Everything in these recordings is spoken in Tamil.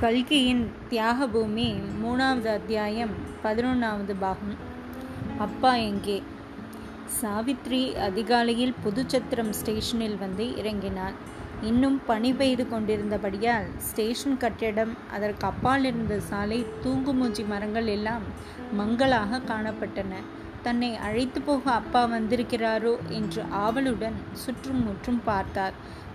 கல்கியின் தியாகபூமி மூணாவது அத்தியாயம் பதினொன்றாவது பாகம். அப்பா எங்கே? சாவித்ரி அதிகாலையில் புதுச்சத்திரம் ஸ்டேஷனில் வந்து இறங்கினாள் இன்னும் பனி பெய்து கொண்டிருந்தபடியால் ஸ்டேஷன் கட்டிடம் அதற்கு அப்பால் இருந்த சாலை தூங்குமூஞ்சி மரங்கள் எல்லாம் மங்களாக காணப்பட்டன. தன்னை அழைத்து போக அப்பா வந்திருக்கிறாரோ என்று ஆவலுடன் சுற்றும் முற்றும் பார்த்தார்.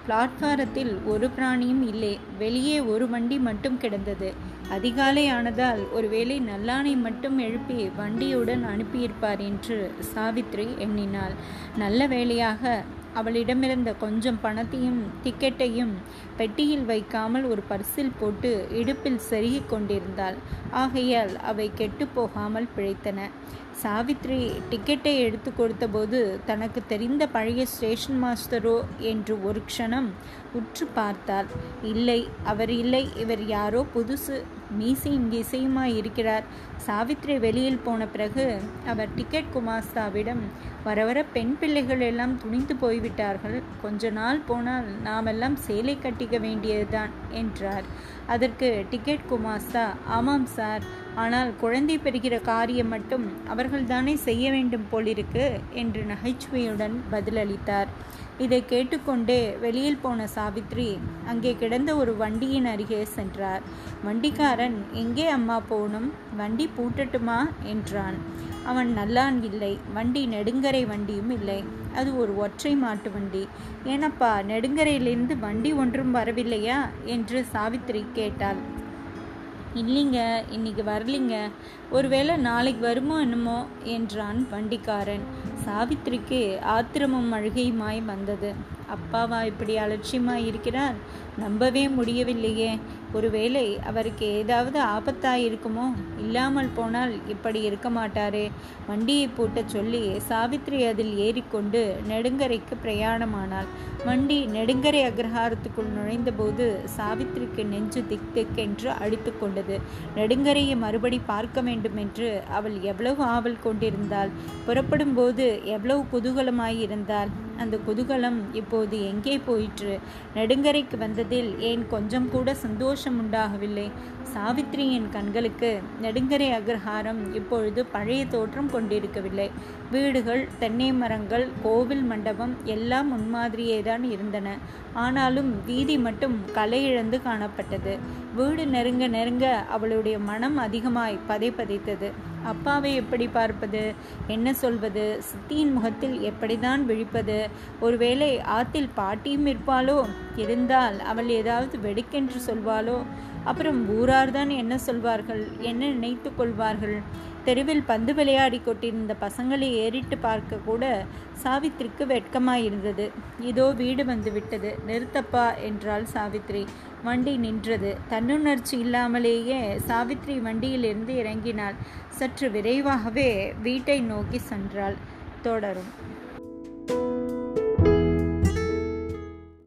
பிளாட்பாரத்தில் ஒரு பிராணியும் இல்லை. வெளியே ஒரு வண்டி மட்டும் கிடந்தது. அதிகாலை ஆனதால் ஒருவேளை நல்லானை மட்டும் எழுப்பி வண்டியுடன் அனுப்பியிருப்பார் என்று சாவித்ரி எண்ணினாள். நல்ல வேளையாக அவளிடமிருந்த கொஞ்சம் பணத்தையும் டிக்கெட்டையும் பெட்டியில் வைக்காமல் ஒரு பர்சில் போட்டு இடுப்பில் செருகிக் கொண்டிருந்தாள். ஆகையால் அவை கெட்டு போகாமல் பிழைத்தன. சாவித்ரி டிக்கெட்டை எடுத்து கொடுத்தபோது தனக்கு தெரிந்த பழைய ஸ்டேஷன் மாஸ்டரோ என்று ஒரு க்ஷணம் உற்று பார்த்தாள். இல்லை அவர் இல்லை இவர் யாரோ புதுசு மீசையும் இசையுமாய் இருக்கிறார். சாவித்ரி வெளியில் போன பிறகு அவர் டிக்கெட் குமாஸ்தாவிடம் வர வர பெண் பிள்ளைகள் எல்லாம் துணிந்து போய்விட்டார்கள். கொஞ்ச நாள் போனால் நாமெல்லாம் சேலை கட்டிக்க வேண்டியதுதான் என்றார். அதற்கு டிக்கெட் குமாஸ்தா ஆமாம் சார் ஆனால் குழந்தை பெறுகிற காரியம் மட்டும் அவர்கள்தானே செய்ய வேண்டும் போலிருக்கு என்று நகைச்சுவையுடன் பதிலளித்தார். இதை கேட்டுக்கொண்டே வெளியில் போன சாவித்ரி அங்கே கிடந்த ஒரு வண்டியின் அருகே சென்றார். வண்டிக்காரன் எங்கே அம்மா போகணும்? வண்டி பூட்டட்டுமா? என்றான். அவன் நல்லான் இல்லை. வண்டி நெடுங்கரை வண்டியும் இல்லை. அது ஒரு ஒற்றை மாட்டு வண்டி. ஏனப்பா நெடுங்கரையிலிருந்து வண்டி ஒன்றும் வரவில்லையா? என்று சாவித்ரி கேட்டாள். இல்லைங்க இன்னைக்கு வரலிங்க. ஒருவேளை நாளைக்கு வருமோ என்னமோ என்றான் வண்டிக்காரன். சாவித்திரிக்கு ஆத்திரமும் அழுகையுமாய் வந்தது. அப்பாவா இப்படி அலட்சியமாய் இருக்கிறார்? நம்பவே முடியவில்லையே. ஒருவேளை அவருக்கு ஏதாவது ஆபத்தாயிருக்குமோ? இல்லாமல் போனால் இப்படி இருக்க மாட்டாரே. வண்டியை பூட்டச் சொல்லி சாவித்ரி அதில் ஏறிக்கொண்டு நெடுங்கரைக்கு பிரயாணமானாள். வண்டி நெடுங்கரை அக்ரஹாரத்துக்குள் நுழைந்தபோது சாவித்ரிக்கு நெஞ்சு திக் திக் என்று அடித்து கொண்டது. நெடுங்கரையை மறுபடி பார்க்க வேண்டும் என்று அவள் எவ்வளவு ஆவல் கொண்டிருந்தாள். புறப்படும் போது எவ்வளவு குதூகலமாயிருந்தாள். அந்த குதூகலம் இப்போது எங்கே போயிற்று? நெடுங்கரைக்கு வந்ததில் ஏன் கொஞ்சம் கூட சந்தோஷம் உண்டாகவில்லை சாவித்திரியின் கண்களுக்கு நெடுங்கரை அக்ரஹாரம் இப்பொழுது பழைய தோற்றம் கொண்டிருக்கவில்லை. வீடுகள் தென்னை மரங்கள் கோவில் மண்டபம் எல்லாம் முன்மாதிரியே தான் இருந்தன. ஆனாலும் வீதி மட்டும் கலையிழந்து இழந்து காணப்பட்டது. வீடு நெருங்க நெருங்க அவளுடைய மனம் அதிகமாய் பதை பதைத்தது அப்பாவை எப்படி பார்ப்பது? என்ன சொல்வது? சித்தியின் முகத்தில் எப்படிதான் விழிப்பது? ஒருவேளை ஆத்தில் பாட்டியும் இருப்பாளோ? இருந்தால் அவள் ஏதாவது வெடுக்கென்று சொல்வாளோ? அப்புறம் ஊரார்தான் என்ன சொல்வார்கள்? என்ன நினைத்து கொள்வார்கள்? தெருவில் பந்து விளையாடி கொண்டிருந்த பசங்களை ஏறிட்டு பார்க்க கூட சாவித்திரிக்கு வெட்கமாயிருந்தது. இதோ வீடு வந்து விட்டது. நிறுத்தப்பா என்றாள் சாவித்ரி வண்டி நின்றது. தன்னுணர்ச்சி இல்லாமலேயே சாவித்ரி வண்டியிலிருந்து இறங்கினாள். சற்று விரைவாகவே வீட்டை நோக்கி சென்றாள். தொடரும்.